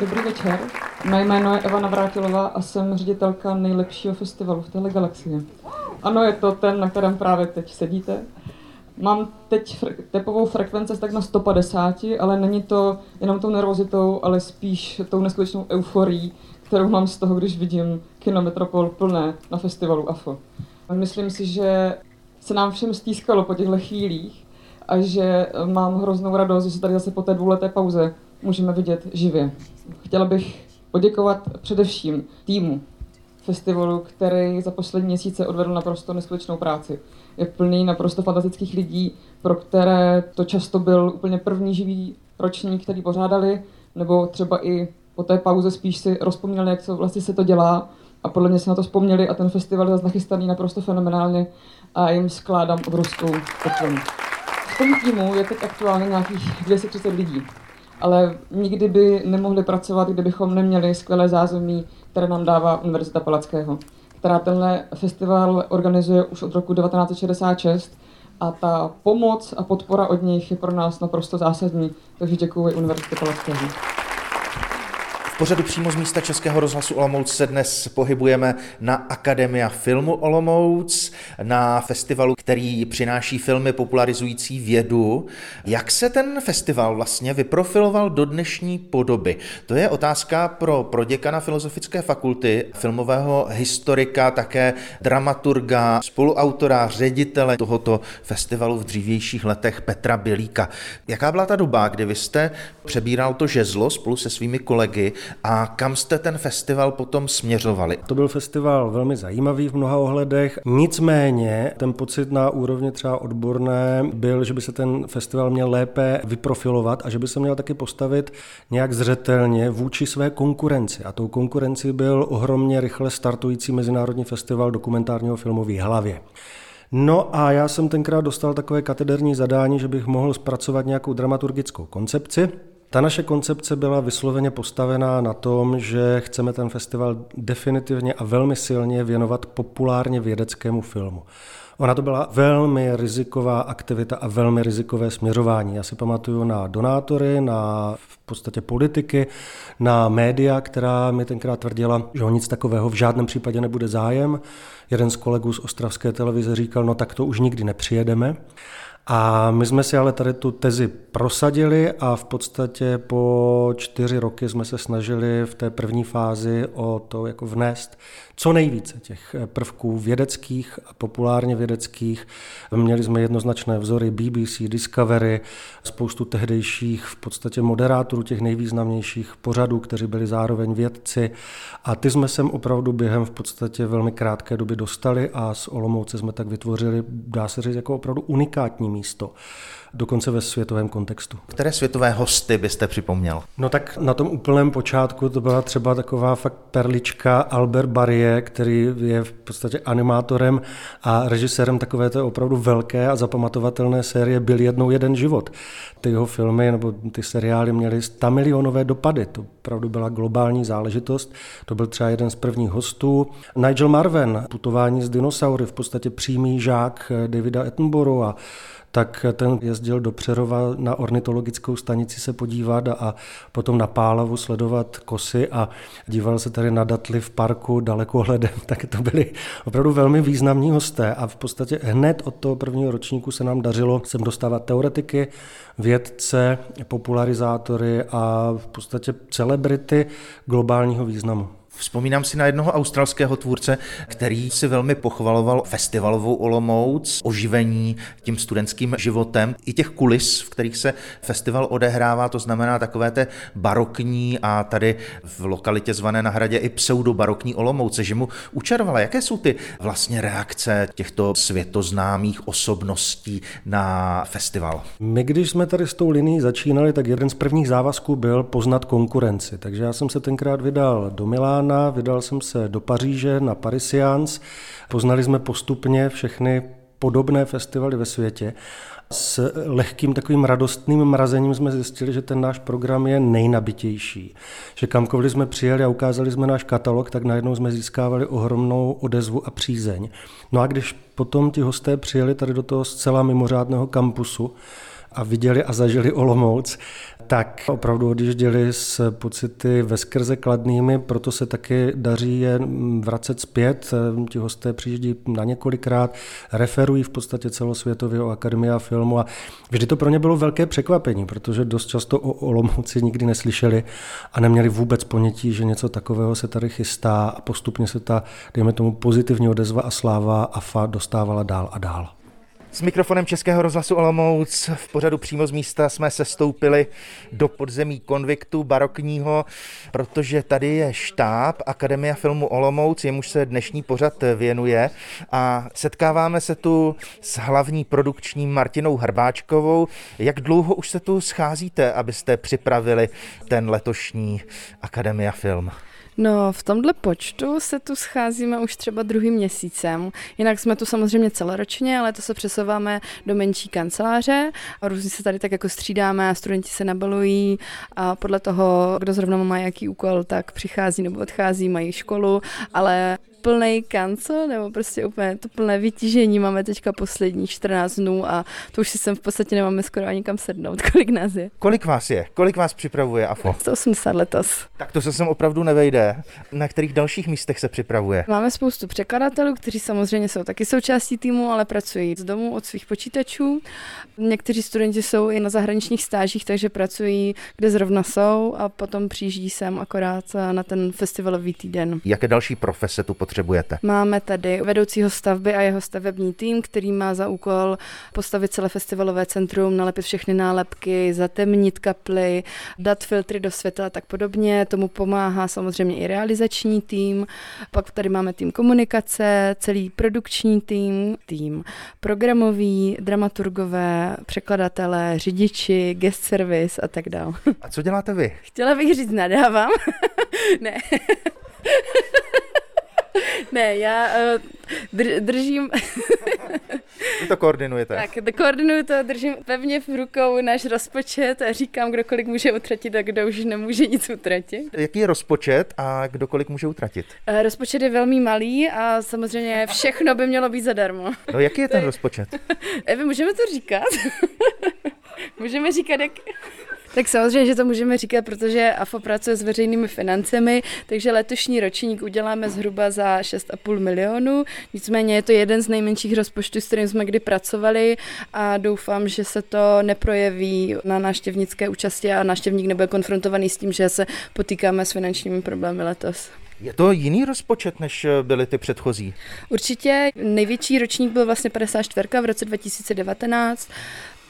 Dobrý večer. Mé jméno je Eva Navrátilová a jsem ředitelka nejlepšího festivalu v téhle galaxii. Ano, je to ten, na kterém právě teď sedíte. Mám teď tepovou frekvenci tak na 150, ale není to jenom tou nervozitou, ale spíš tou neskutečnou euforií, kterou mám z toho, když vidím Kinometropol plné na festivalu AFO. Myslím si, že se nám všem stýskalo po těchto chvílích a že mám hroznou radost, že se tady zase po té dvouleté pauze můžeme vidět živě. Chtěla bych poděkovat především týmu festivalu, který za poslední měsíce odvedl naprosto neskutečnou práci. Je plný naprosto fantastických lidí, pro které to často byl úplně první živý ročník, který pořádali, nebo třeba i po té pauze spíš si rozpomněli, jak to vlastně se to dělá a podle mě si na to vzpomněli a ten festival je zase nachystaný naprosto fenomenálně a jim skládám obrovskou poklonu. V tom týmu je teď aktuálně nějakých 230 lidí, ale nikdy by nemohli pracovat, kdybychom neměli skvělé zázemí, které nám dává Univerzita Palackého, která tenhle festival organizuje už od roku 1966 a ta pomoc a podpora od nich je pro nás naprosto zásadní, takže děkuji Univerzitě Palackého. Pořadu přímo z místa Českého rozhlasu Olomouc se dnes pohybujeme na Akademia filmu Olomouc, na festivalu, který přináší filmy popularizující vědu. Jak se ten festival vlastně vyprofiloval do dnešní podoby? To je otázka pro proděkana Filozofické fakulty, filmového historika, také dramaturga, spoluautora, ředitele tohoto festivalu v dřívějších letech Petra Bělíka. Jaká byla ta doba, kdy vy jste přebíral to žezlo spolu se svými kolegy a kam jste ten festival potom směřovali? To byl festival velmi zajímavý v mnoha ohledech, nicméně ten pocit na úrovni třeba odborné byl, že by se ten festival měl lépe vyprofilovat a že by se měl taky postavit nějak zřetelně vůči své konkurenci. A tou konkurenci byl ohromně rychle startující Mezinárodní festival dokumentárního filmu v hlavě. No a já jsem tenkrát dostal takové katederní zadání, že bych mohl zpracovat nějakou dramaturgickou koncepci, ta naše koncepce byla vysloveně postavená na tom, že chceme ten festival definitivně a velmi silně věnovat populárně vědeckému filmu. Ona to byla velmi riziková aktivita a velmi rizikové směřování. Já si pamatuju na donátory, na v podstatě politiky, na média, která mi tenkrát tvrdila, že o nic takového v žádném případě nebude zájem. Jeden z kolegů z ostravské televize říkal, no tak to už nikdy nepřijedeme. A my jsme si ale tady tu tezi prosadili a v podstatě po čtyři roky jsme se snažili v té první fázi o to jako vnést co nejvíce těch prvků vědeckých a populárně vědeckých. Měli jsme jednoznačné vzory BBC, Discovery, spoustu tehdejších v podstatě moderátorů těch nejvýznamnějších pořadů, kteří byli zároveň vědci a ty jsme sem opravdu během v podstatě velmi krátké doby dostali a s Olomouce jsme tak vytvořili, dá se říct, jako opravdu unikátní místo dokonce ve světovém kontextu. Které světové hosty byste připomněl? No tak na tom úplném počátku to byla třeba taková fakt perlička Albert Barie, který je v podstatě animátorem a režisérem takové té opravdu velké a zapamatovatelné série Byl jednou jeden život. Ty jeho filmy nebo ty seriály měly 100 milionové dopady. To opravdu byla globální záležitost. To byl třeba jeden z prvních hostů. Nigel Marven, putování z dinosaury, v podstatě přímý žák Davida Attenborough a tak ten jezdil do Přerova na ornitologickou stanici se podívat a potom na Pálavu sledovat kosy a díval se tady na datly v parku dalekohledem, tak to byli opravdu velmi významní hosté a v podstatě hned od toho prvního ročníku se nám dařilo sem dostávat teoretiky, vědce, popularizátory a v podstatě celebrity globálního významu. Vzpomínám si na jednoho australského tvůrce, který si velmi pochvaloval festivalovou Olomouc, oživení tím studentským životem, i těch kulis, v kterých se festival odehrává, to znamená takové té barokní a tady v lokalitě zvané na hradě i pseudobarokní Olomouce, že mu učarovala. Jaké jsou ty vlastně reakce těchto světoznámých osobností na festival? My, když jsme tady s tou linií začínali, tak jeden z prvních závazků byl poznat konkurenci. Takže já jsem se tenkrát vydal do Milána, Milána, vydal jsem se do Paříže na Parisians. Poznali jsme postupně všechny podobné festivaly ve světě. S lehkým takovým radostným mrazením jsme zjistili, že ten náš program je nejnabitější. Že kamkoliv jsme přijeli a ukázali jsme náš katalog, tak najednou jsme získávali ohromnou odezvu a přízeň. No a když potom ti hosté přijeli tady do toho zcela mimořádného kampusu, a viděli a zažili Olomouc, tak opravdu odjížděli s pocity veskrze kladnými, proto se taky daří je vracet zpět. Ti hosté přijíždí na několikrát, referují v podstatě celosvětově o Akademia filmu a vždy to pro ně bylo velké překvapení, protože dost často o Olomouci nikdy neslyšeli a neměli vůbec ponětí, že něco takového se tady chystá a postupně se ta, dejme tomu, pozitivní odezva a sláva AFA dostávala dál a dál. S mikrofonem Českého rozhlasu Olomouc v pořadu přímo z místa jsme se stoupili do podzemí konviktu barokního, protože tady je štáb Akademia filmu Olomouc, jemuž se dnešní pořad věnuje a setkáváme se tu s hlavní produkční Martinou Hrbáčkovou. Jak dlouho už se tu scházíte, abyste připravili ten letošní Akademia film? No, v tomhle počtu se tu scházíme už třeba druhým měsícem. Jinak jsme tu samozřejmě celoročně, ale to se přesouváme do menší kanceláře. A různě se tady tak jako střídáme studenti se nabalují. A podle toho, kdo zrovna má jaký úkol, tak přichází nebo odchází, mají školu, ale plný kancel, nebo prostě úplně to plné vytížení máme teďka poslední 14 dnů a to už si sem v podstatě nemáme skoro ani kam sednout. Kolik nás je? Kolik vás je? Kolik vás připravuje AFO? 180 letos. Tak to se sem opravdu nevejde. Na kterých dalších místech se připravuje? Máme spoustu překladatelů, kteří samozřejmě jsou taky součástí týmu, ale pracují z domu od svých počítačů. Někteří studenti jsou i na zahraničních stážích, takže pracují, kde zrovna jsou a potom přijíždí sem akorát na ten festivalový týden. Jaké další profese tu potřebujete? Máme tady vedoucího stavby a jeho stavební tým, který má za úkol postavit celé festivalové centrum, nalepit všechny nálepky, zatemnit kaply, dát filtry do světla a tak podobně. Tomu pomáhá samozřejmě i realizační tým. Pak tady máme tým komunikace, celý produkční tým, tým programový, dramaturgové, překladatelé, řidiči, guest service a tak dále. A co děláte vy? Chtěla bych říct, nadávám. ne. ne, já uh, dr- držím... Vy to koordinujete. Tak, to koordinuju to, držím pevně v rukou náš rozpočet a říkám, kdo kolik může utratit a kdo už nemůže nic utratit. Jaký je rozpočet a kdo kolik může utratit? Uh, rozpočet je velmi malý a samozřejmě všechno by mělo být zadarmo. No jaký je ten rozpočet? Evi, můžeme to říkat? můžeme říkat, jak... Tak samozřejmě, že to můžeme říkat, protože AFO pracuje s veřejnými financemi, takže letošní ročník uděláme zhruba za 6,5 milionů. Nicméně je to jeden z nejmenších rozpočtů, s kterým jsme kdy pracovali a doufám, že se to neprojeví na návštěvnické účasti a návštěvník nebude konfrontovaný s tím, že se potýkáme s finančními problémy letos. Je to jiný rozpočet, než byly ty předchozí? Určitě největší ročník byl vlastně 54 v roce 2019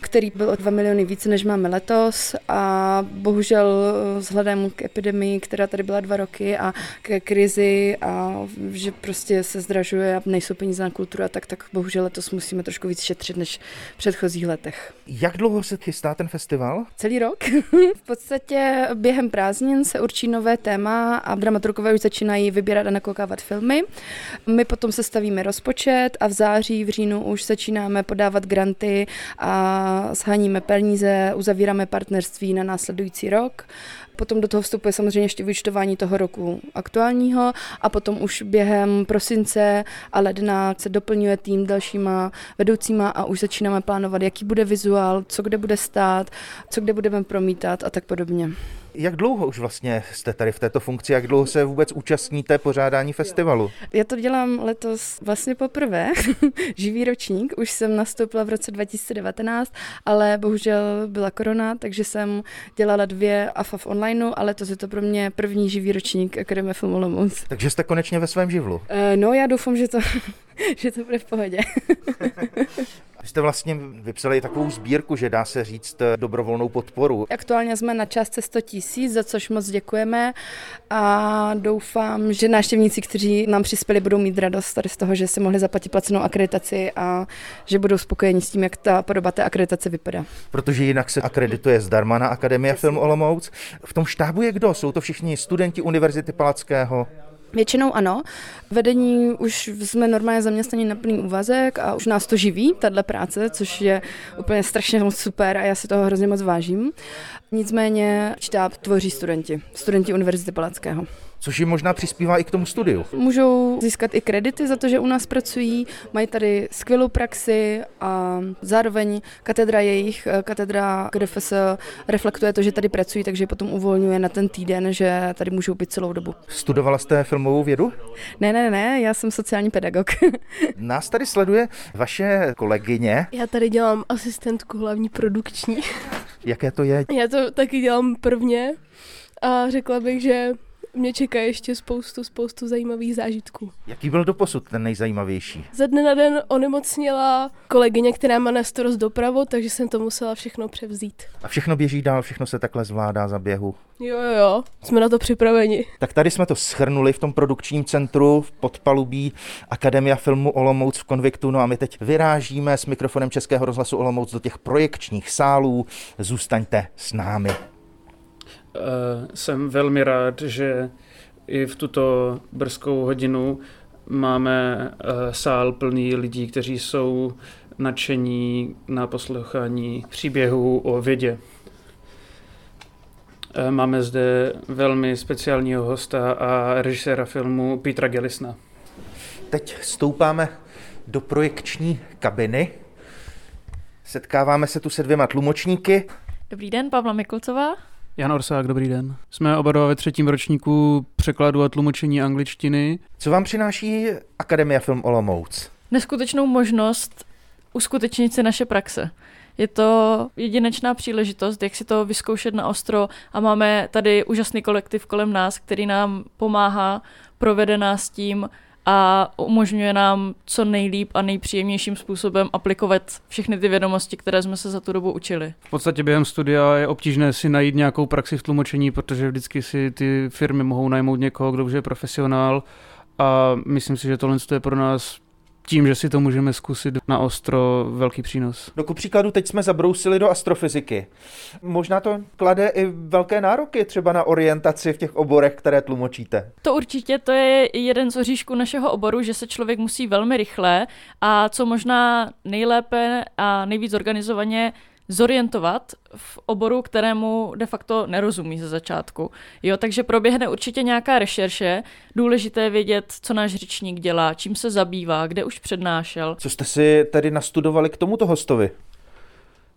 který byl o 2 miliony více, než máme letos a bohužel vzhledem k epidemii, která tady byla dva roky a ke krizi a že prostě se zdražuje a nejsou peníze na kulturu a tak, tak bohužel letos musíme trošku víc šetřit než v předchozích letech. Jak dlouho se chystá ten festival? Celý rok. v podstatě během prázdnin se určí nové téma a dramaturgové už začínají vybírat a nakoukávat filmy. My potom sestavíme rozpočet a v září, v říjnu už začínáme podávat granty a sháníme peníze, uzavíráme partnerství na následující rok. Potom do toho vstupuje samozřejmě ještě vyčtování toho roku aktuálního a potom už během prosince a ledna se doplňuje tým dalšíma vedoucíma a už začínáme plánovat, jaký bude vizuál, co kde bude stát, co kde budeme promítat a tak podobně. Jak dlouho už vlastně jste tady v této funkci? Jak dlouho se vůbec účastníte pořádání festivalu? Já to dělám letos vlastně poprvé, živý ročník. Už jsem nastoupila v roce 2019, ale bohužel byla korona, takže jsem dělala dvě AFA v onlineu, ale letos je to pro mě první živý ročník Akademie Filmu Olomouc. Takže jste konečně ve svém živlu? Uh, no, já doufám, že to, že to bude v pohodě. Vy jste vlastně vypsali takovou sbírku, že dá se říct dobrovolnou podporu. Aktuálně jsme na částce 100 tisíc, za což moc děkujeme a doufám, že návštěvníci, kteří nám přispěli, budou mít radost tady z toho, že si mohli zaplatit placenou akreditaci a že budou spokojeni s tím, jak ta podoba té akreditace vypadá. Protože jinak se akredituje zdarma na Akademie Film Olomouc. V tom štábu je kdo? Jsou to všichni studenti Univerzity Palackého? Většinou ano. Vedení už jsme normálně zaměstnaní na plný úvazek a už nás to živí, tahle práce, což je úplně strašně moc super a já si toho hrozně moc vážím. Nicméně štáb tvoří studenti, studenti Univerzity Palackého. což jim možná přispívá i k tomu studiu. Můžou získat i kredity za to, že u nás pracují, mají tady skvělou praxi a zároveň katedra jejich, eh, katedra KDFS reflektuje to, že tady pracují, takže potom uvolňuje na ten týden, že tady můžou být celou dobu. Studovala jste filmovou vědu? Ne, ne, ne, já jsem sociální pedagog. Nás tady sleduje vaše kolegyně. Já tady dělám asistentku hlavní produkční. Jaké to je? Já to taky dělám prvně a řekla bych, že mě čeká ještě spoustu, spoustu zajímavých zážitků. Jaký byl doposud ten nejzajímavější? Ze dne na den onemocněla kolegyně, která má na starost dopravu, takže jsem to musela všechno převzít. A všechno běží dál, všechno se takhle zvládá za běhu. Jo, jo, jo, jsme na to připraveni. Tak tady jsme to schrnuli v tom produkčním centru v podpalubí Akademia filmu Olomouc v Konviktu. No a my teď vyrážíme s mikrofonem Českého rozhlasu Olomouc do těch projekčních sálů. Zůstaňte s námi. Eh, jsem velmi rád, že i v tuto brzkou hodinu máme eh, sál plný lidí, kteří jsou nadšení na poslouchání příběhů o vědě. Eh, máme zde velmi speciálního hosta a režiséra filmu Petra Gelisna. Teď stoupáme do projekční kabiny. Setkáváme se tu se dvěma tlumočníky. Dobrý den, Pavla Mikulcová. Jan Orsák, dobrý den. Jsme oba dva ve třetím ročníku překladu a tlumočení angličtiny. Co vám přináší Akademia Film Olomouc? Neskutečnou možnost uskutečnit si naše praxe. Je to jedinečná příležitost, jak si to vyzkoušet na ostro a máme tady úžasný kolektiv kolem nás, který nám pomáhá, provede nás tím a umožňuje nám co nejlíp a nejpříjemnějším způsobem aplikovat všechny ty vědomosti, které jsme se za tu dobu učili. V podstatě během studia je obtížné si najít nějakou praxi v tlumočení, protože vždycky si ty firmy mohou najmout někoho, kdo už je profesionál a myslím si, že tohle je pro nás tím, že si to můžeme zkusit na ostro, velký přínos. No ku příkladu teď jsme zabrousili do astrofyziky. Možná to klade i velké nároky třeba na orientaci v těch oborech, které tlumočíte. To určitě, to je jeden z oříšků našeho oboru, že se člověk musí velmi rychle a co možná nejlépe a nejvíc organizovaně zorientovat v oboru, kterému de facto nerozumí ze začátku. Jo, takže proběhne určitě nějaká rešerše, důležité vědět, co náš řečník dělá, čím se zabývá, kde už přednášel. Co jste si tedy nastudovali k tomuto hostovi?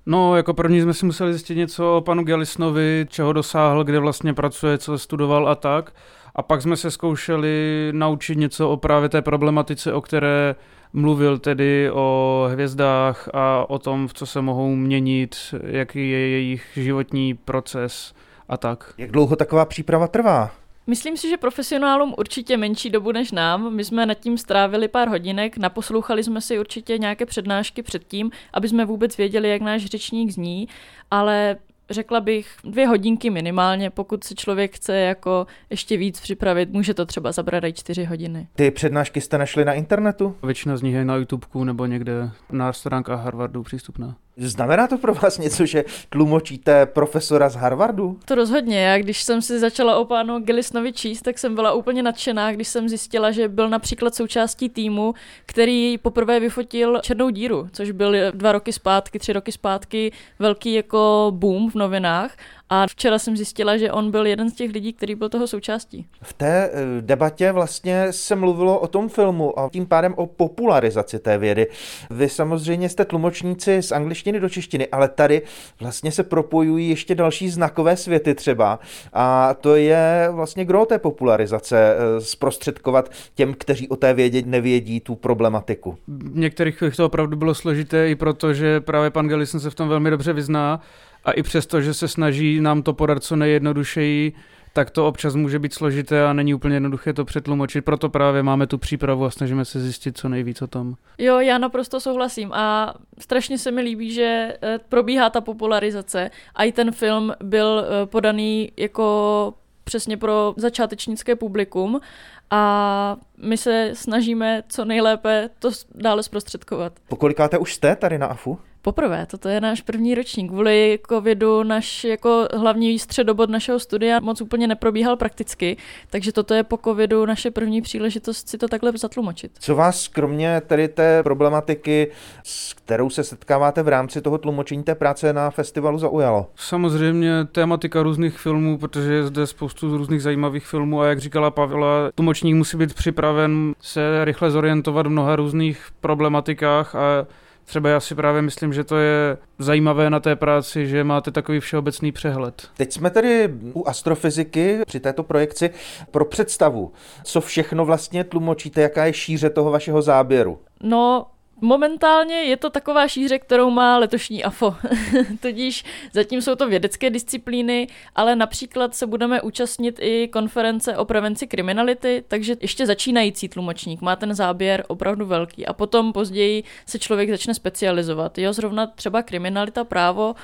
No, jako první jsme si museli zjistit něco o panu Gelisnovi, čeho dosáhl, kde vlastně pracuje, co studoval a tak. A pak jsme se zkoušeli naučit něco o právě té problematice, o které mluvil tedy o hvězdách a o tom, v co se mohou měnit, jaký je jejich životní proces a tak. Jak dlouho taková příprava trvá? Myslím si, že profesionálům určitě menší dobu než nám. My jsme nad tím strávili pár hodinek, naposlouchali jsme si určitě nějaké přednášky předtím, aby jsme vůbec věděli, jak náš řečník zní, ale řekla bych dvě hodinky minimálně, pokud se člověk chce jako ještě víc připravit, může to třeba zabrat i čtyři hodiny. Ty přednášky jste našli na internetu? Většina z nich je na YouTube nebo někde na stránkách Harvardu přístupná. Znamená to pro vás něco, že tlumočíte profesora z Harvardu? To rozhodně. Já když jsem si začala o pánu Gelisnovi číst, tak jsem byla úplně nadšená, když jsem zjistila, že byl například součástí týmu, který poprvé vyfotil Černou díru, což byl dva roky zpátky, tři roky zpátky velký jako boom v novinách a včera jsem zjistila, že on byl jeden z těch lidí, který byl toho součástí. V té eh, debatě vlastně se mluvilo o tom filmu a tím pádem o popularizaci té vědy. Vy samozřejmě jste tlumočníci z angličtiny do češtiny, ale tady vlastně se propojují ještě další znakové světy třeba. A to je vlastně gro té popularizace, eh, zprostředkovat těm, kteří o té vědě nevědí tu problematiku. V některých to opravdu bylo složité i proto, že právě pan Gellison se v tom velmi dobře vyzná a i přesto, že se snaží nám to podat co nejjednodušeji, tak to občas může být složité a není úplně jednoduché to přetlumočit. Proto právě máme tu přípravu a snažíme se zjistit co nejvíc o tom. Jo, já naprosto souhlasím a strašně se mi líbí, že eh, probíhá ta popularizace a i ten film byl eh, podaný jako přesně pro začátečnické publikum a my se snažíme co nejlépe to dále zprostředkovat. Pokolikáte už jste tady na AFU? Poprvé, toto je náš první ročník. Kvůli covidu náš jako hlavní středobod našeho studia moc úplně neprobíhal prakticky, takže toto je po covidu naše první příležitost si to takhle zatlumočit. Co vás kromě tedy té problematiky, s kterou se setkáváte v rámci toho tlumočení té práce na festivalu zaujalo? Samozřejmě tématika různých filmů, protože je zde spoustu různých zajímavých filmů a jak říkala Pavla, tlumočník musí být připraven se rychle zorientovat v mnoha různých problematikách a Třeba já si právě myslím, že to je zajímavé na té práci, že máte takový všeobecný přehled. Teď jsme tedy u astrofyziky při této projekci pro představu, co všechno vlastně tlumočíte, jaká je šíře toho vašeho záběru. No, Momentálně je to taková šíře, kterou má letošní AFO. Tudíž zatím jsou to vědecké disciplíny, ale například se budeme účastnit i konference o prevenci kriminality, takže ještě začínající tlumočník má ten záběr opravdu velký a potom později se člověk začne specializovat. Jo, zrovna třeba kriminalita, právo,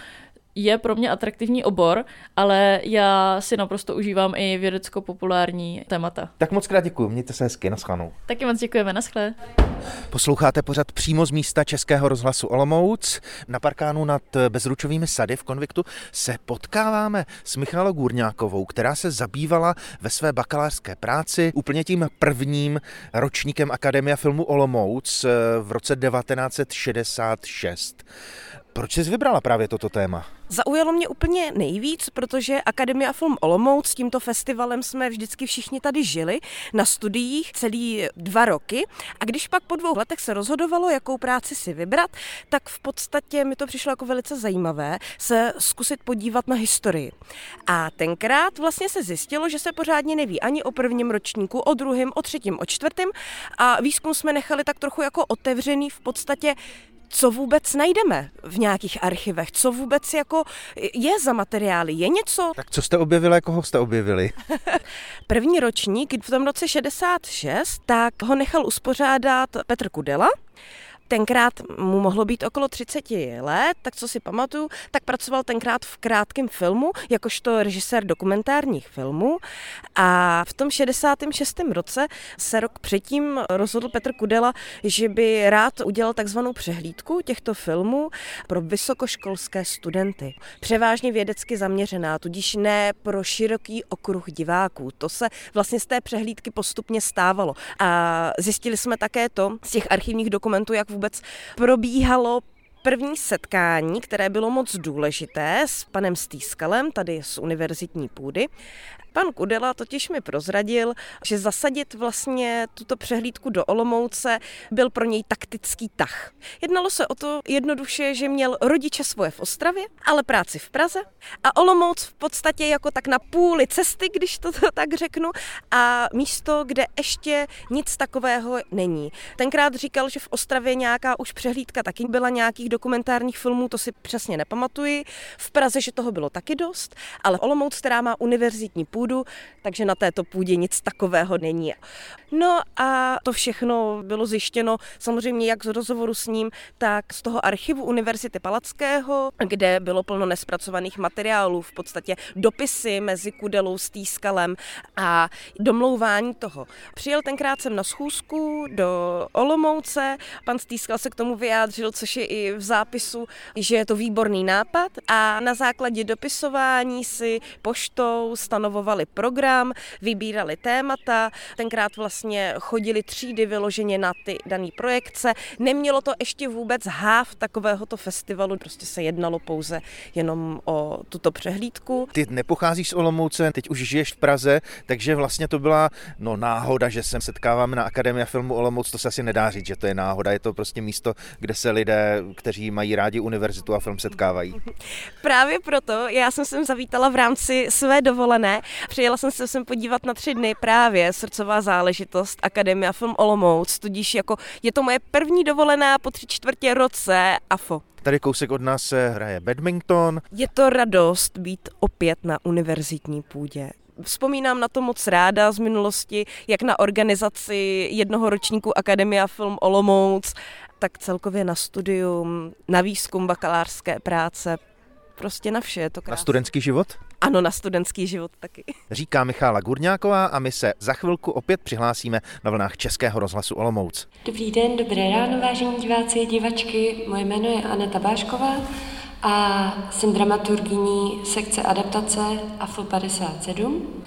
je pro mě atraktivní obor, ale já si naprosto užívám i vědecko-populární témata. Tak moc krát děkuji, mějte se hezky, naschledanou. Taky moc děkujeme, naschle. Posloucháte pořad přímo z místa Českého rozhlasu Olomouc. Na parkánu nad bezručovými sady v konviktu se potkáváme s Michalou Gůrňákovou, která se zabývala ve své bakalářské práci úplně tím prvním ročníkem Akademia filmu Olomouc v roce 1966. Proč jsi vybrala právě toto téma? Zaujalo mě úplně nejvíc, protože Akademia Film Olomouc s tímto festivalem jsme vždycky všichni tady žili na studiích celý dva roky a když pak po dvou letech se rozhodovalo, jakou práci si vybrat, tak v podstatě mi to přišlo jako velice zajímavé se zkusit podívat na historii. A tenkrát vlastně se zjistilo, že se pořádně neví ani o prvním ročníku, o druhém, o třetím, o čtvrtém a výzkum jsme nechali tak trochu jako otevřený v podstatě co vůbec najdeme v nějakých archivech, co vůbec jako je za materiály, je něco? Tak co jste objevili, koho jste objevili? První ročník v tom roce 66, tak ho nechal uspořádat Petr Kudela, tenkrát mu mohlo být okolo 30 let, tak co si pamatuju, tak pracoval tenkrát v krátkém filmu, jakožto režisér dokumentárních filmů a v tom 66. roce se rok předtím rozhodl Petr Kudela, že by rád udělal takzvanou přehlídku těchto filmů pro vysokoškolské studenty. Převážně vědecky zaměřená, tudíž ne pro široký okruh diváků. To se vlastně z té přehlídky postupně stávalo. A zjistili jsme také to z těch archivních dokumentů, jak vůbec vůbec probíhalo první setkání, které bylo moc důležité s panem Stýskalem, tady z univerzitní půdy. Pan Kudela totiž mi prozradil, že zasadit vlastně tuto přehlídku do Olomouce byl pro něj taktický tah. Jednalo se o to jednoduše, že měl rodiče svoje v Ostravě, ale práci v Praze a Olomouc v podstatě jako tak na půli cesty, když to tak řeknu, a místo, kde ještě nic takového není. Tenkrát říkal, že v Ostravě nějaká už přehlídka taky byla nějakých dokumentárních filmů, to si přesně nepamatuji. V Praze, že toho bylo taky dost, ale Olomouc, která má univerzitní půl, půdu, takže na této půdě nic takového není. No a to všechno bylo zjištěno samozřejmě jak z rozhovoru s ním, tak z toho archivu Univerzity Palackého, kde bylo plno nespracovaných materiálů, v podstatě dopisy mezi Kudelou, Stýskalem a domlouvání toho. Přijel tenkrát jsem na schůzku do Olomouce, pan Stýskal se k tomu vyjádřil, což je i v zápisu, že je to výborný nápad a na základě dopisování si poštou stanovoval sestavovali program, vybírali témata, tenkrát vlastně chodili třídy vyloženě na ty dané projekce. Nemělo to ještě vůbec háv takovéhoto festivalu, prostě se jednalo pouze jenom o tuto přehlídku. Ty nepocházíš z Olomouce, teď už žiješ v Praze, takže vlastně to byla no, náhoda, že se setkáváme na Akademia filmu Olomouc, to se asi nedá říct, že to je náhoda, je to prostě místo, kde se lidé, kteří mají rádi univerzitu a film setkávají. Právě proto já jsem sem zavítala v rámci své dovolené Přijela jsem se sem podívat na tři dny právě srdcová záležitost Akademia Film Olomouc, tudíž jako je to moje první dovolená po tři čtvrtě roce AFO. Tady kousek od nás se hraje badminton. Je to radost být opět na univerzitní půdě. Vzpomínám na to moc ráda z minulosti, jak na organizaci jednoho ročníku Akademia Film Olomouc, tak celkově na studium, na výzkum bakalářské práce prostě na vše. Je to krásné. Na studentský život? Ano, na studentský život taky. Říká Michála Gurňáková a my se za chvilku opět přihlásíme na vlnách Českého rozhlasu Olomouc. Dobrý den, dobré ráno, vážení diváci a divačky. Moje jméno je Aneta Bášková a jsem dramaturgyní sekce adaptace AFO 57.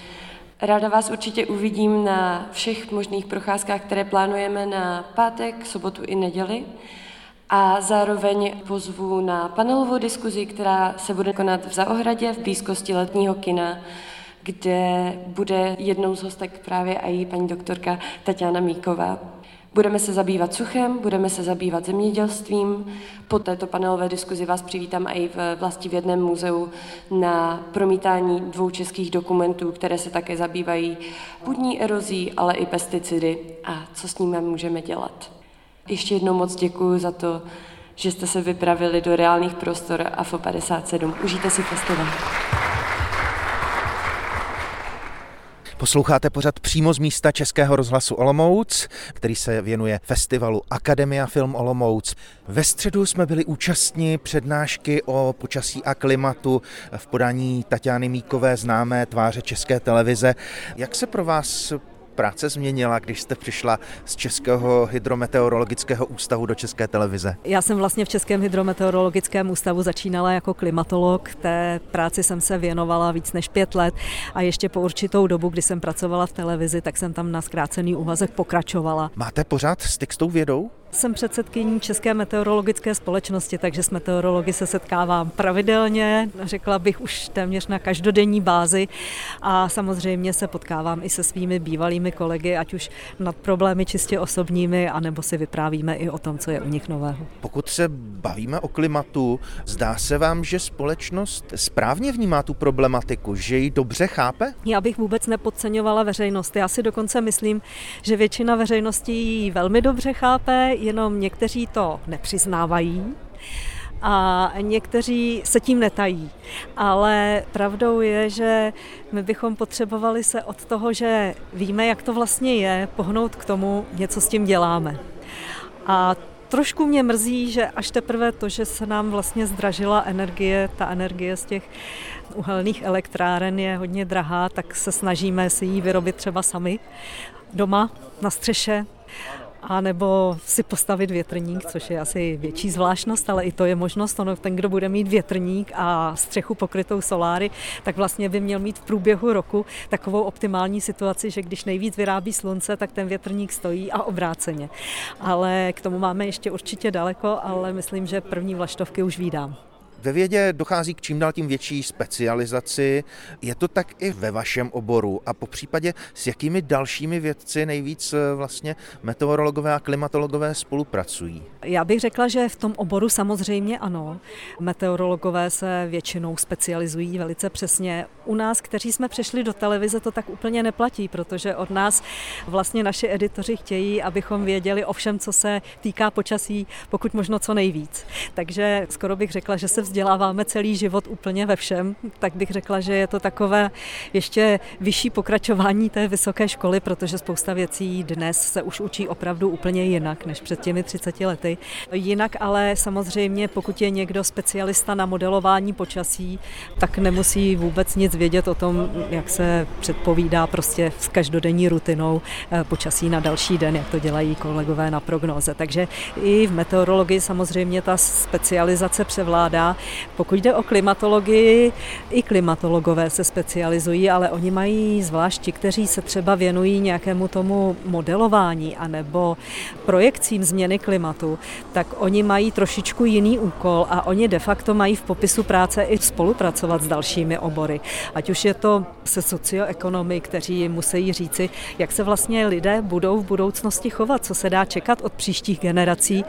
Ráda vás určitě uvidím na všech možných procházkách, které plánujeme na pátek, sobotu i neděli. A zároveň pozvu na panelovou diskuzi, která se bude konat v Zaohradě v blízkosti letního kina, kde bude jednou z hostek právě i paní doktorka Tatiana Míková. Budeme se zabývat suchem, budeme se zabývat zemědělstvím. Po této panelové diskuzi vás přivítám i v vlastivědném muzeu na promítání dvou českých dokumentů, které se také zabývají půdní erozí, ale i pesticidy a co s nimi můžeme dělat. Ještě jednou moc děkuji za to, že jste se vypravili do reálných prostor AFO 57. Užijte si festival. Posloucháte pořad přímo z místa Českého rozhlasu Olomouc, který se věnuje festivalu Akademia Film Olomouc. Ve středu jsme byli účastní přednášky o počasí a klimatu v podání Tatiany Míkové, známé tváře České televize. Jak se pro vás práce změnila, když jste přišla z Českého hydrometeorologického ústavu do České televize? Já jsem vlastně v Českém hydrometeorologickém ústavu začínala jako klimatolog. Té práci jsem se věnovala víc než pět let a ještě po určitou dobu, kdy jsem pracovala v televizi, tak jsem tam na zkrácený úvazek pokračovala. Máte pořád styk s tou vědou? Jsem předsedkyní České meteorologické společnosti, takže s meteorology se setkávám pravidelně, řekla bych už téměř na každodenní bázi a samozřejmě se potkávám i se svými bývalými kolegy, ať už nad problémy čistě osobními, anebo si vyprávíme i o tom, co je u nich nového. Pokud se bavíme o klimatu, zdá se vám, že společnost správně vnímá tu problematiku, že ji dobře chápe? Já bych vůbec nepodceňovala veřejnost. Já si dokonce myslím, že většina veřejnosti ji velmi dobře chápe, jenom někteří to nepřiznávají a někteří se tím netají. Ale pravdou je, že my bychom potřebovali se od toho, že víme, jak to vlastně je, pohnout k tomu, něco s tím děláme. A trošku mě mrzí, že až teprve to, že se nám vlastně zdražila energie, ta energie z těch uhelných elektráren je hodně drahá, tak se snažíme si ji vyrobit třeba sami doma na střeše a nebo si postavit větrník, což je asi větší zvláštnost, ale i to je možnost. Ono, ten, kdo bude mít větrník a střechu pokrytou soláry, tak vlastně by měl mít v průběhu roku takovou optimální situaci, že když nejvíc vyrábí slunce, tak ten větrník stojí a obráceně. Ale k tomu máme ještě určitě daleko, ale myslím, že první vlaštovky už výdám. Ve vědě dochází k čím dál tím větší specializaci. Je to tak i ve vašem oboru a po případě s jakými dalšími vědci nejvíc eh, vlastně meteorologové a klimatologové spolupracují? Já bych řekla, že v tom oboru samozřejmě ano. Meteorologové se většinou specializují velice přesně. U nás, kteří jsme přešli do televize, to tak úplně neplatí, protože od nás vlastně naši editoři chtějí, abychom věděli o všem, co se týká počasí, pokud možno co nejvíc. Takže skoro bych řekla, že se vzděláváme celý život úplně ve všem, tak bych řekla, že je to takové ještě vyšší pokračování té vysoké školy, protože spousta věcí dnes se už učí opravdu úplně jinak než před těmi 30 lety. Jinak ale samozřejmě, pokud je někdo specialista na modelování počasí, tak nemusí vůbec nic vědět o tom, jak se předpovídá prostě s každodenní rutinou eh, počasí na další den, jak to dělají kolegové na prognoze. Takže i v meteorologii samozřejmě ta specializace převládá pokud jde o klimatologii, i klimatologové se specializují, ale oni mají zvlášť kteří se třeba věnují nějakému tomu modelování anebo projekcím změny klimatu, tak oni mají trošičku jiný úkol a oni de facto mají v popisu práce i spolupracovat s dalšími obory. Ať už je to se socioekonomy, kteří musí říci, jak se vlastně lidé budou v budoucnosti chovat, co se dá čekat od příštích generací,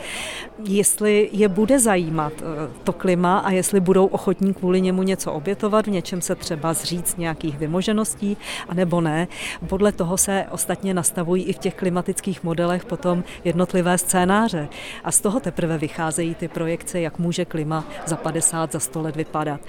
jestli je bude zajímat eh, to klima a jestli budou ochotní kvůli němu něco obětovat, v něčem se třeba zříct nějakých vymožeností, anebo ne. Podle toho se ostatně nastavují i v těch klimatických modelech potom jednotlivé scénáře. A z toho teprve vycházejí ty projekce, jak může klima za 50, za 100 let vypadat.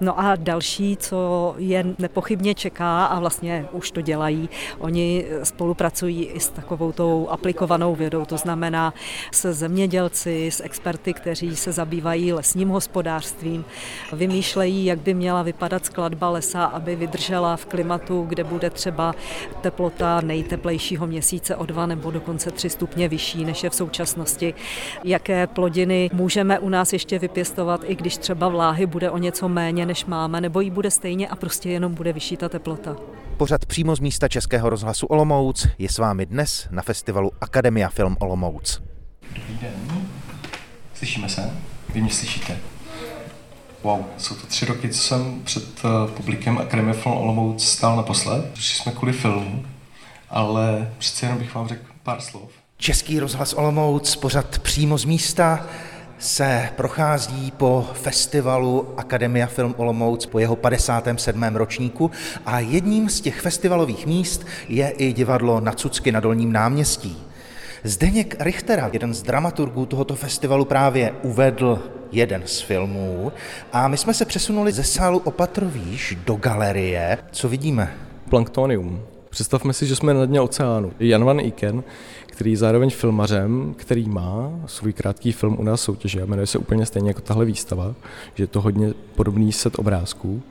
No a další, co je nepochybně čeká a vlastně už to dělají, oni spolupracují i s takovou tou aplikovanou vědou, to znamená se zemědělci, s experty, kteří se zabývají lesním hospodářstvím, hospodářstvím. Vymýšlejí, jak by měla vypadat skladba lesa, aby vydržela v klimatu, kde bude třeba teplota nejteplejšího měsíce o dva nebo dokonce tři stupně vyšší, než je v současnosti. Jaké plodiny můžeme u nás ještě vypěstovat, i když třeba vláhy bude o něco méně, než máme, nebo jí bude stejně a prostě jenom bude vyšší ta teplota. Pořad přímo z místa Českého rozhlasu Olomouc je s vámi dnes na festivalu Akademia Film Olomouc. Dobrý den. Slyšíme se? Vy mě slyšíte? Wow, jsou to tři roky, co jsem před eh, publikem Akademie Film Olomouc stál naposled. Přišli jsme kvůli filmu, ale přece jenom bych vám řekl pár slov. Český rozhlas Olomouc, pořad přímo z místa, se prochází po festivalu Akademia Film Olomouc po jeho 57. ročníku a jedním z těch festivalových míst je i divadlo na Cucky na Dolním náměstí. Zdeněk Richtera, jeden z dramaturgů tohoto festivalu, právě uvedl jeden z filmů a my jsme se přesunuli ze sálu Opatrovíš do galerie. Co vidíme? Planktonium. Představme si, že jsme na dně oceánu. Jan van Iken, který je zároveň filmařem, který má svůj krátký film u nás soutěže a jmenuje se úplně stejně jako tahle výstava, že je to hodně podobný set obrázků,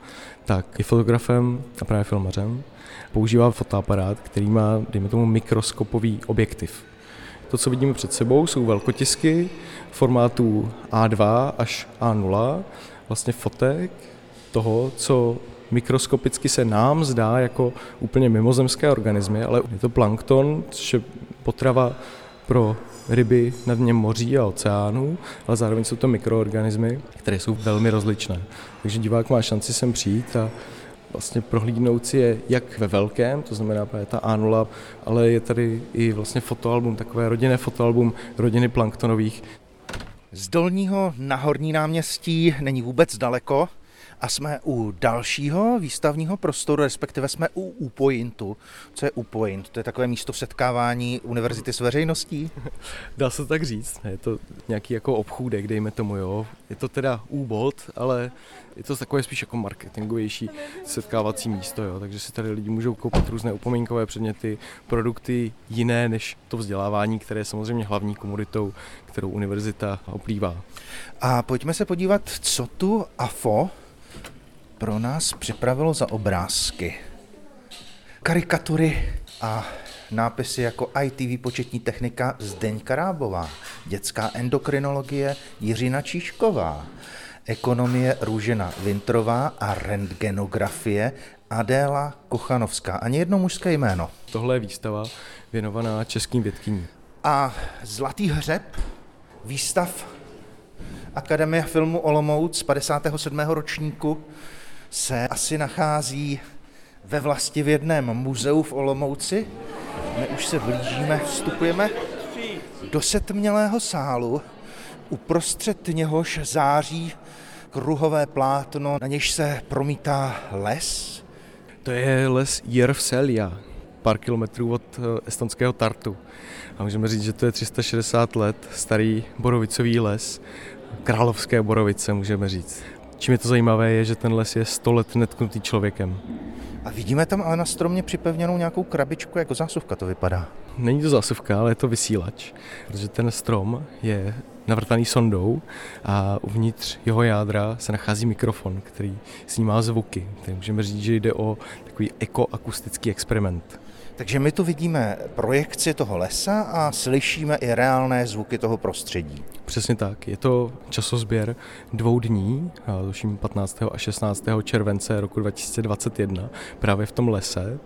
tak je fotografem a právě filmařem. Používá fotoaparát, který má, dejme tomu, mikroskopový objektiv. To, co vidíme před sebou, jsou velkotisky formátu A2 až A0, vlastně fotek toho, co mikroskopicky se nám zdá jako úplně mimozemské organismy, ale je to plankton, což je potrava pro ryby na dně moří a oceánů, ale zároveň jsou to mikroorganismy, které jsou velmi rozličné. Takže divák má šanci sem přijít a vlastně prohlídnout si je jak ve velkém, to znamená právě ta A0, ale je tady i vlastně fotoalbum, takové rodinné fotoalbum rodiny planktonových. Z dolního na horní náměstí není vůbec daleko a jsme u dalšího výstavního prostoru, respektive jsme u Upointu. Co je Upoint? To je takové místo setkávání univerzity s veřejností? Dá se tak říct. Je to nějaký jako obchůdek, dejme tomu, jo. Je to teda úbod, ale je to takové spíš jako marketingovější setkávací místo, jo. takže si tady lidi můžou koupit různé upomínkové předměty, produkty jiné než to vzdělávání, které je samozřejmě hlavní komoditou, kterou univerzita oplývá. A pojďme se podívat, co tu AFO pro nás připravilo za obrázky. Karikatury a nápisy jako IT výpočetní technika Zdeňka Rábová, dětská endokrinologie Jiřina Číšková, ekonomie Růžena Vintrová a rentgenografie Adéla Kochanovská. Ani jedno mužské jméno. Tohle je výstava věnovaná českým vědkyním. A Zlatý hřeb, výstav Akademie filmu Olomouc 57. ročníku se asi nachází ve vlastivědném muzeu v Olomouci. My už se blížíme, vstupujeme do setmělého sálu, uprostřed něhož září kruhové plátno, na něž se promítá les. To je les Jervselia, pár kilometrů od eh, estonského Tartu. A můžeme říct, že to je 360 let starý borovicový les, královské borovice, můžeme říct. Čím je to zajímavé, je, že ten les je 100 let netknutý člověkem. A vidíme tam ale na stromě připevněnou nějakou krabičku, jako zásuvka to vypadá. Není to zásuvka, ale je to vysílač, protože ten strom je navrtaný sondou a uvnitř jeho jádra se nachází mikrofon, který snímá zvuky. Takže můžeme říct, že jde o takový ekoakustický experiment. Takže my tu vidíme projekci toho lesa a slyšíme i reálné zvuky toho prostředí. Přesně tak. Je to časozběr dvou dní, tuším 15. a 16. července roku 2021, právě v tom lese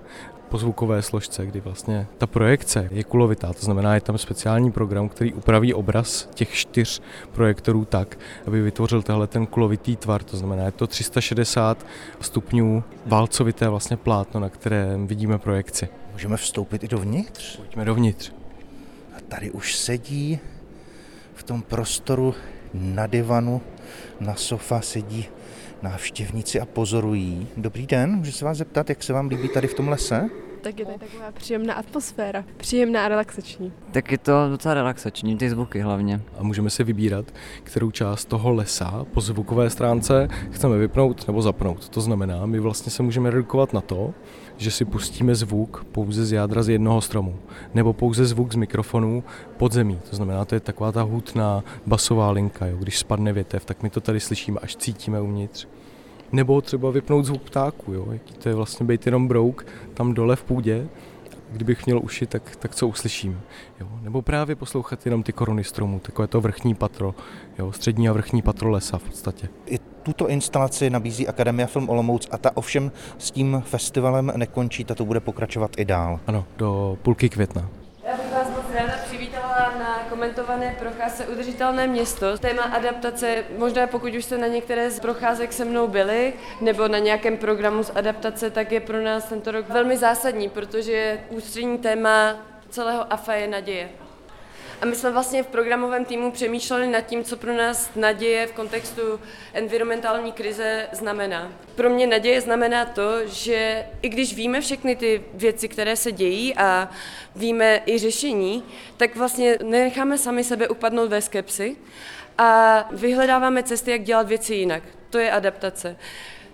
po zvukové složce, kdy vlastně ta projekce je kulovitá, to znamená, je tam speciální program, který upraví obraz těch čtyř projektorů tak, aby vytvořil tenhle ten kulovitý tvar, to znamená, je to 360 stupňů válcovité vlastně plátno, na kterém vidíme projekci. Můžeme vstoupit i dovnitř? Pojďme dovnitř. A tady už sedí v tom prostoru na divanu, na sofa sedí návštěvníci a pozorují. Dobrý den, můžu se vás zeptat, jak se vám líbí tady v tom lese? Tak je to taková příjemná atmosféra, příjemná a relaxační. Tak je to docela relaxační, ty zvuky hlavně. A můžeme si vybírat, kterou část toho lesa po zvukové stránce chceme vypnout nebo zapnout. To znamená, my vlastně se můžeme redukovat na to, že si pustíme zvuk pouze z jádra z jednoho stromu, nebo pouze zvuk z mikrofonu pod zemí. To znamená, to je taková ta hutná basová linka. Jo. Když spadne větev, tak my to tady slyšíme, až cítíme uvnitř. Nebo třeba vypnout zvuk ptáků, jo. To je vlastně být jenom brouk tam dole v půdě, kdybych měl uši, tak, tak co uslyším. Jo? Nebo právě poslouchat jenom ty koruny stromů, takové to vrchní patro, jo? střední a vrchní patro lesa v podstatě. I tuto instalaci nabízí Akademia Film Olomouc a ta ovšem s tím festivalem nekončí, ta to bude pokračovat i dál. Ano, do půlky května. Já bych vás moc ráda přivítala na komentované procházce Udržitelné město. Téma adaptace, možná pokud už jste na některé z procházek se mnou byli, nebo na nějakém programu z adaptace, tak je pro nás tento rok velmi zásadní, protože ústřední téma celého AFA je naděje. A my jsme vlastně v programovém týmu přemýšleli nad tím, co pro nás naděje v kontextu environmentální krize znamená. Pro mě naděje znamená to, že i když víme všechny ty věci, které se dějí a víme i řešení, tak vlastně nenecháme sami sebe upadnout ve skepsi a vyhledáváme cesty, jak dělat věci jinak. To je adaptace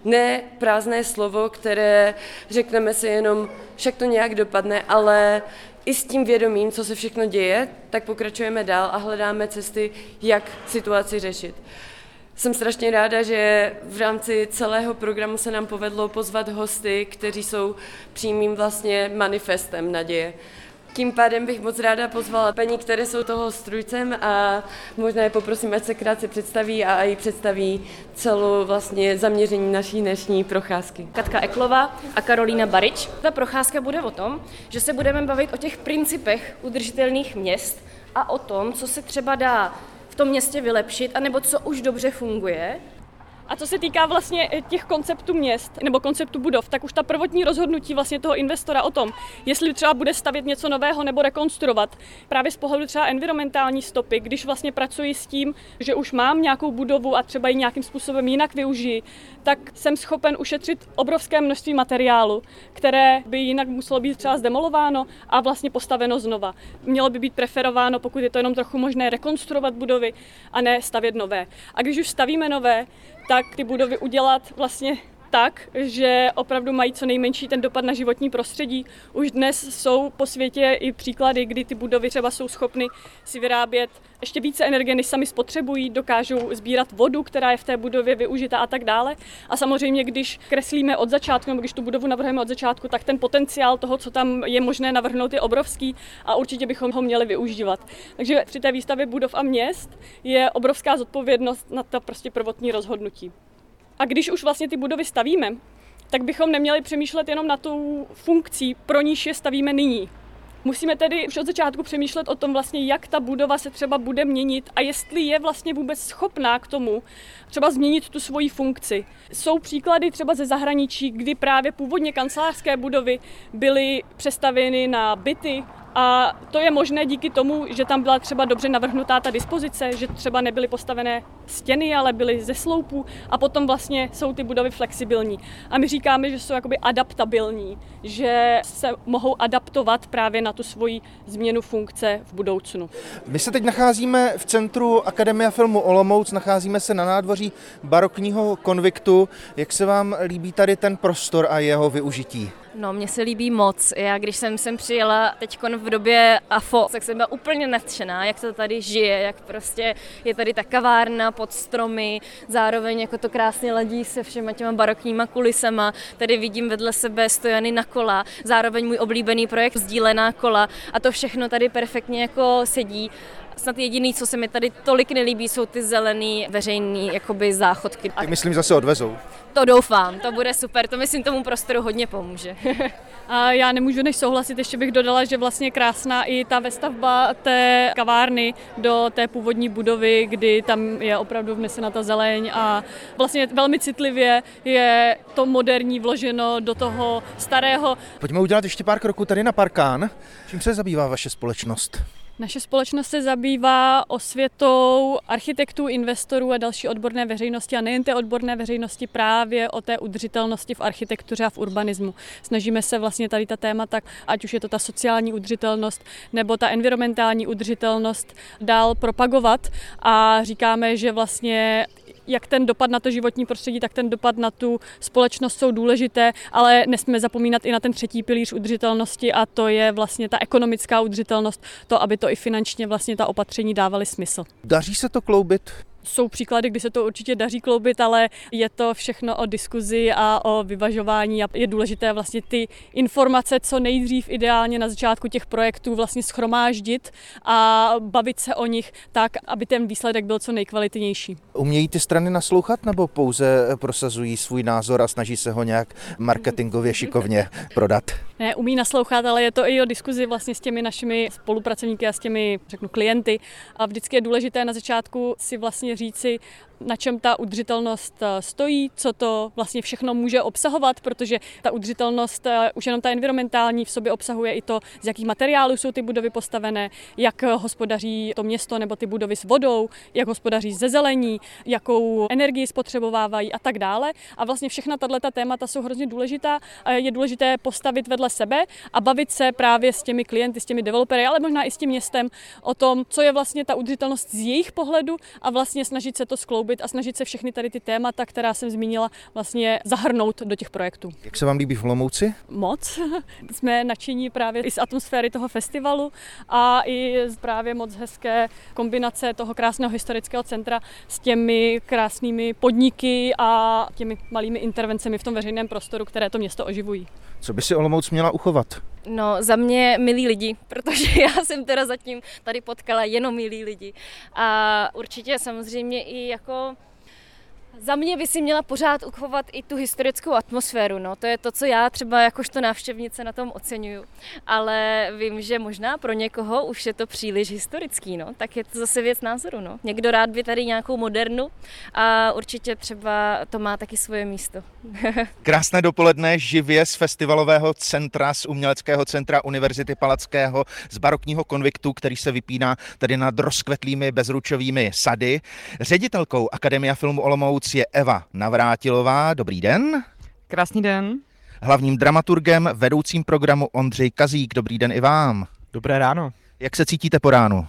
ne prázdné slovo, které řekneme si jenom, však to nějak dopadne, ale i s tím vědomím, co se všechno děje, tak pokračujeme dál a hledáme cesty, jak situaci řešit. Jsem strašně ráda, že v rámci celého programu se nám povedlo pozvat hosty, kteří jsou přímým vlastně manifestem naděje. Tím pádem bych moc ráda pozvala paní, které jsou toho strujcem a možná je poprosím, ať se krátce představí a i představí celou vlastně zaměření naší dnešní procházky. Katka Eklova a Karolína Barič. Ta procházka bude o tom, že se budeme bavit o těch principech udržitelných měst a o tom, co se třeba dá v tom městě vylepšit, anebo co už dobře funguje a co se týká vlastně eh, těch konceptů měst nebo konceptu budov, tak už ta prvotní rozhodnutí vlastně toho investora o tom, jestli třeba bude stavět něco nového nebo rekonstruovat, právě z pohledu třeba environmentální stopy, když vlastně pracuji s tím, že už mám nějakou budovu a třeba ji nějakým způsobem jinak využiji, tak jsem schopen ušetřit obrovské množství materiálu, které by jinak muselo být třeba zdemolováno a vlastně postaveno znova. Mělo by být preferováno, pokud je to jenom trochu možné, rekonstruovat budovy a ne stavět nové. A když už stavíme nové, tak ty budovy udělat vlastně tak, že opravdu mají co nejmenší ten dopad na životní prostředí. Už dnes jsou po světě i příklady, kdy ty budovy třeba jsou schopny si vyrábět ještě více energie, než sami spotřebují, dokážou sbírat vodu, která je v té budově využita a tak dále. A samozřejmě, když kreslíme od začátku, nebo když tu budovu navrhujeme od začátku, tak ten potenciál toho, co tam je možné navrhnout, je obrovský a určitě bychom ho měli využívat. Takže při té výstavě budov a měst je obrovská zodpovědnost na ta prostě prvotní rozhodnutí. A když už vlastně ty budovy stavíme, tak bychom neměli přemýšlet jenom na tu funkcí, pro níž je stavíme nyní. Musíme tedy už od začátku přemýšlet o tom vlastně, jak ta budova se třeba bude měnit a jestli je vlastně vůbec schopná k tomu třeba změnit tu svoji funkci. Jsou příklady třeba ze zahraničí, kdy právě původně kancelářské budovy byly přestavěny na byty a to je možné díky tomu, že tam byla třeba dobře navrhnutá ta dispozice, že třeba nebyly postavené stěny, ale byly ze sloupů a potom vlastně jsou ty budovy flexibilní. A my říkáme, že jsou jakoby adaptabilní, že se mohou adaptovat právě na tu svoji změnu funkce v budoucnu. My se teď nacházíme v centru Akademia filmu Olomouc, nacházíme se na nádvoří barokního konviktu. Jak se vám líbí tady ten prostor a jeho využití? No, mně se líbí moc. Já, když jsem sem přijela teď v době AFO, tak jsem byla úplně nadšená, jak to tady žije, jak prostě je tady ta kavárna pod stromy, zároveň jako to krásně ladí se všema těma barokníma kulisama. Tady vidím vedle sebe stojany na kola, zároveň můj oblíbený projekt Sdílená kola a to všechno tady perfektně jako sedí. Snad jediný, co se mi tady tolik nelíbí, jsou ty zelený veřejný jakoby záchodky. Ty myslím zase odvezou. To doufám, to bude super, to myslím tomu prostoru hodně pomůže. A já nemůžu než souhlasit, ještě bych dodala, že vlastně krásná i ta vestavba té kavárny do té původní budovy, kdy tam je opravdu vnesena ta zeleň a vlastně velmi citlivě je to moderní vloženo do toho starého. Pojďme udělat ještě pár kroků tady na parkán. Čím se zabývá vaše společnost? Naše společnost se zabývá osvětou architektů, investorů a další odborné veřejnosti a nejen té odborné veřejnosti právě o té udržitelnosti v architektuře a v urbanismu. Snažíme se vlastně tady ta témata, ať už je to ta sociální udržitelnost nebo ta environmentální udržitelnost, dál propagovat a říkáme, že vlastně jak ten dopad na to životní prostředí, tak ten dopad na tu společnost jsou důležité, ale nesmíme zapomínat i na ten třetí pilíř udržitelnosti a to je vlastně ta ekonomická udržitelnost, to, aby to i finančně vlastně ta opatření dávaly smysl. Daří se to kloubit? Jsou příklady, kdy se to určitě daří kloubit, ale je to všechno o diskuzi a o vyvažování a je důležité vlastně ty informace co nejdřív ideálně na začátku těch projektů vlastně schromáždit a bavit se o nich tak, aby ten výsledek byl co nejkvalitnější. Umějí ty strany naslouchat nebo pouze prosazují svůj názor a snaží se ho nějak marketingově šikovně prodat? Ne, umí naslouchat, ale je to i o diskuzi vlastně s těmi našimi spolupracovníky a s těmi, řeknu, klienty. A vždycky je důležité na začátku si vlastně říci, na čem ta udržitelnost eh, stojí, co to vlastně všechno může obsahovat, protože ta udržitelnost, eh, už jenom ta environmentální v sobě obsahuje i to, z jakých materiálů jsou ty budovy postavené, jak hospodaří to město nebo ty budovy s vodou, jak hospodaří ze zelení, jakou energii spotřebovávají a tak dále. A vlastně všechna tato témata jsou hrozně důležitá a je důležité postavit vedle sebe a bavit se právě s těmi klienty, s těmi developery, ale možná i s tím městem o tom, co je vlastně ta udržitelnost z jejich pohledu a vlastně snažit se to skloubit a snažit se všechny tady ty témata, která jsem zmínila, vlastně zahrnout do těch projektů. Jak se vám líbí v Olomouci? Moc. Jsme nadšení právě i z atmosféry toho festivalu a i z právě moc hezké kombinace toho krásného historického centra s těmi krásnými podniky a těmi malými intervencemi v tom veřejném prostoru, které to město oživují. Co by si Olomouc měla uchovat? No, za mě milí lidi, protože já jsem teda zatím tady potkala jenom milí lidi. A určitě samozřejmě i jako za mě by si měla pořád uchovat i tu historickou atmosféru, no. To je to, co já třeba jakožto návštěvnice na tom oceňuju. Ale vím, že možná pro někoho už je to příliš historický, no. Tak je to zase věc názoru, no. Někdo rád by tady nějakou modernu a určitě třeba to má taky svoje místo. Krásné dopoledne živě z festivalového centra, z uměleckého centra Univerzity Palackého, z barokního konviktu, který se vypíná tady nad rozkvetlými bezručovými sady. Ředitelkou Akademia filmu Olomouc je Eva Navrátilová. Dobrý den. Krásný den. Hlavním dramaturgem, vedoucím programu Ondřej Kazík. Dobrý den i vám. Dobré ráno. Jak se cítíte po ránu?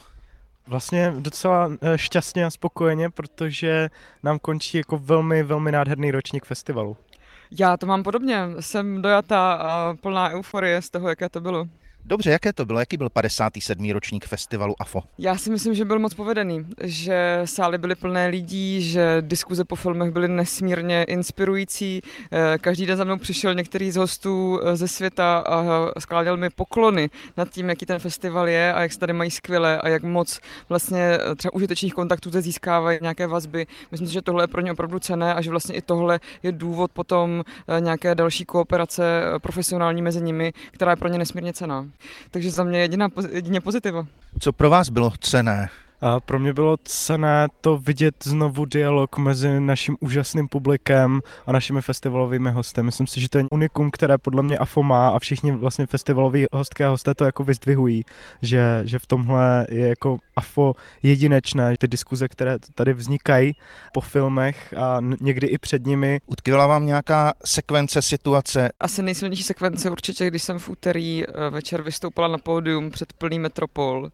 Vlastně docela eh, šťastně a spokojeně, protože nám končí jako velmi, velmi nádherný ročník festivalu. Já to mám podobně. Jsem dojatá a plná euforie z toho, jaké to bylo. Dobře, jaké to bylo? Jaký byl 57. ročník festivalu AFO? Já si myslím, že byl moc povedený, že sály byly plné lidí, že diskuze po filmech byly nesmírně inspirující. Eh, každý den za mnou přišel některý z hostů eh, ze světa a skláděl mi poklony nad tím, jaký ten festival je a jak se tady mají skvěle a jak moc vlastně eh, třeba užitečných kontaktů se získávají nějaké vazby. Myslím si, že tohle je pro ně opravdu cené a že vlastně i tohle je důvod potom nějaké další kooperace profesionální mezi nimi, která je pro ně nesmírně cená. Takže za mě jediná, jedině pozitiva. Co pro vás bylo cené? A pro mě bylo cené to vidět znovu dialog mezi naším úžasným publikem a našimi festivalovými hosty. Myslím si, že to je unikum, které podle mě AFO má a všichni vlastně festivaloví hostky a hosté to jako vyzdvihují, že, že v tomhle je jako AFO jedinečné. Ty diskuze, které tady vznikají po filmech a někdy i před nimi. Utkvěla vám nějaká sekvence, situace? Asi nejsilnější sekvence určitě, když jsem v úterý eh, večer vystoupila na pódium před plný Metropol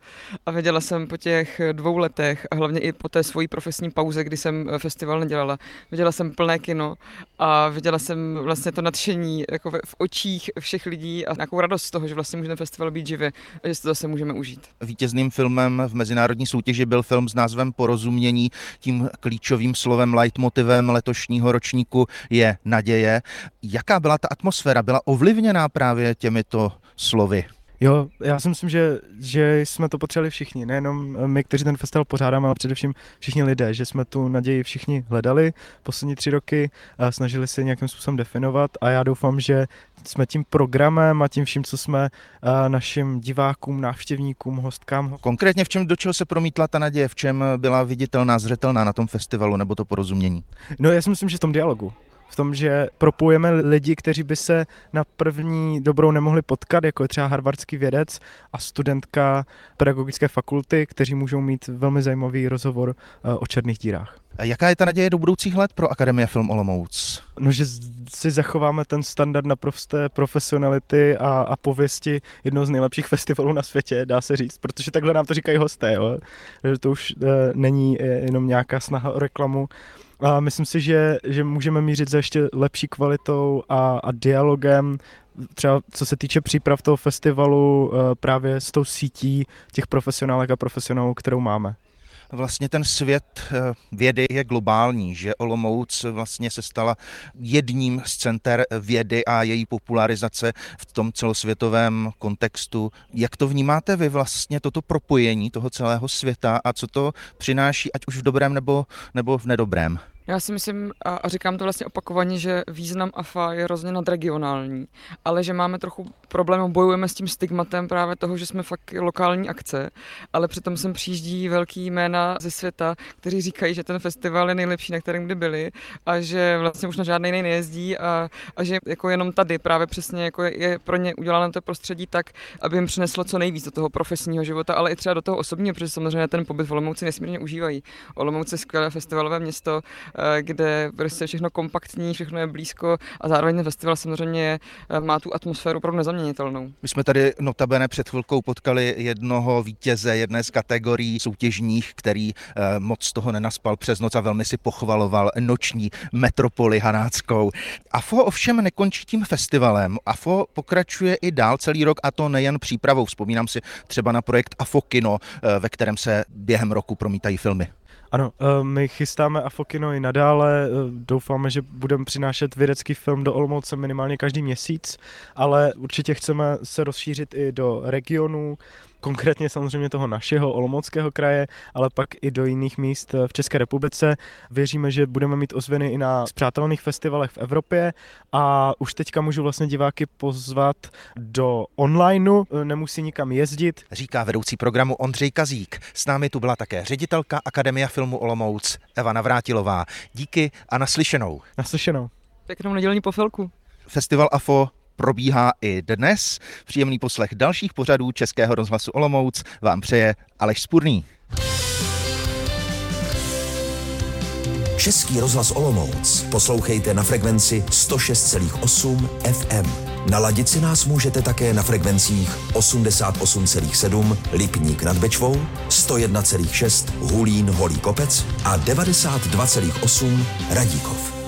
a věděla jsem po těch dvou letech a hlavně i po té svojí profesní pauze, kdy jsem eh, festival nedělala, viděla jsem plné kino a viděla jsem vlastně to nadšení jako v očích všech lidí a nějakou radost z toho, že vlastně může ten festival být živě a že si to zase můžeme užít. Vítězným filmem v mezinárodní soutěži byl film s názvem Porozumění. Tím klíčovým slovem, leitmotivem letošního ročníku je naděje. Jaká byla ta atmosféra? Byla ovlivněná právě těmito slovy? Jo, já si myslím, že, že jsme to potřebovali všichni, nejenom my, kteří ten festival pořádáme, ale především všichni lidé, že jsme tu naději všichni hledali poslední tři roky, a snažili se nějakým způsobem definovat a já doufám, že jsme tím programem a tím vším, co jsme našim divákům, návštěvníkům, hostkám. Konkrétně v čem, do čeho se promítla ta naděje, v čem byla viditelná, zřetelná na tom festivalu nebo to porozumění? No já si myslím, že v tom dialogu v tom, že propojeme lidi, kteří by se na první dobrou nemohli potkat, jako je třeba harvardský vědec a studentka pedagogické fakulty, kteří můžou mít velmi zajímavý rozhovor eh, o černých dírách. Jaká je ta naděje do budoucích let pro Akademie Film Olomouc? No, že si zachováme ten standard naprosté profesionality a, a pověsti jednoho z nejlepších festivalů na světě, dá se říct, protože takhle nám to říkají hosté, jo? že to už e, není eh, jenom nějaká snaha o reklamu. A myslím si, že, že můžeme mířit za ještě lepší kvalitou a, a dialogem, třeba co se týče příprav toho festivalu e, právě s tou sítí těch profesionálek a profesionálů, kterou máme vlastně ten svět eh, vědy je globální, že Olomouc vlastně se stala jedním z center vědy a její popularizace v tom celosvětovém kontextu. Jak to vnímáte vy vlastně, toto propojení toho celého světa a co to přináší, ať už v dobrém nebo, nebo v nedobrém? Já si myslím, a, říkám to vlastně opakovaně, že význam AFA je hrozně nadregionální, ale že máme trochu problém, bojujeme s tím stigmatem právě toho, že jsme fakt lokální akce, ale přitom sem přijíždí velký jména ze světa, kteří říkají, že ten festival je nejlepší, na kterém kdy byli a že vlastně už na žádný jiný nejezdí a, a že jako jenom tady právě přesně jako je, je pro ně udělané to prostředí tak, aby jim přineslo co nejvíc do toho profesního života, ale i třeba do toho osobního, protože samozřejmě ten pobyt v Olomouci nesmírně užívají. Olomouc je skvělé festivalové město, kde prostě všechno kompaktní, všechno je blízko a zároveň ten festival samozřejmě eh, má tu atmosféru opravdu nezaměnitelnou. My jsme tady notabene před chvilkou potkali jednoho vítěze jedné z kategorií soutěžních, který eh, moc toho nenaspal přes noc a velmi si pochvaloval noční metropoli hanáckou. AFO ovšem nekončí tím festivalem. AFO pokračuje i dál celý rok a to nejen přípravou. Vzpomínám si třeba na projekt AFO Kino, ve kterém se během roku promítají filmy. Ano, eh, my chystáme Afokino i nadále, eh, doufáme, že budeme přinášet vědecký film do Olomouce minimálně každý měsíc, ale určitě chceme se rozšířit i do regionů, konkrétně samozřejmě toho našeho Olomouckého kraje, ale pak i do jiných míst v České republice. Věříme, že budeme mít ozvěny i na zpřátelných festivalech v Evropě a už teďka můžu vlastně diváky pozvat do onlineu, nemusí nikam jezdit. Říká vedoucí programu Ondřej Kazík. S námi tu byla také ředitelka Akademia filmu Olomouc Eva Navrátilová. Díky a naslyšenou. Naslyšenou. Pěknou nedělní pofilku. Festival AFO probíhá i dnes. Příjemný poslech dalších pořadů Českého rozhlasu Olomouc vám přeje Aleš Spurný. Český rozhlas Olomouc poslouchejte na frekvenci 106,8 FM. Naladit si nás můžete také na frekvencích 88,7 Lipník nad Bečvou, 101,6 Hulín Holý Kopec a 92,8 Radíkov.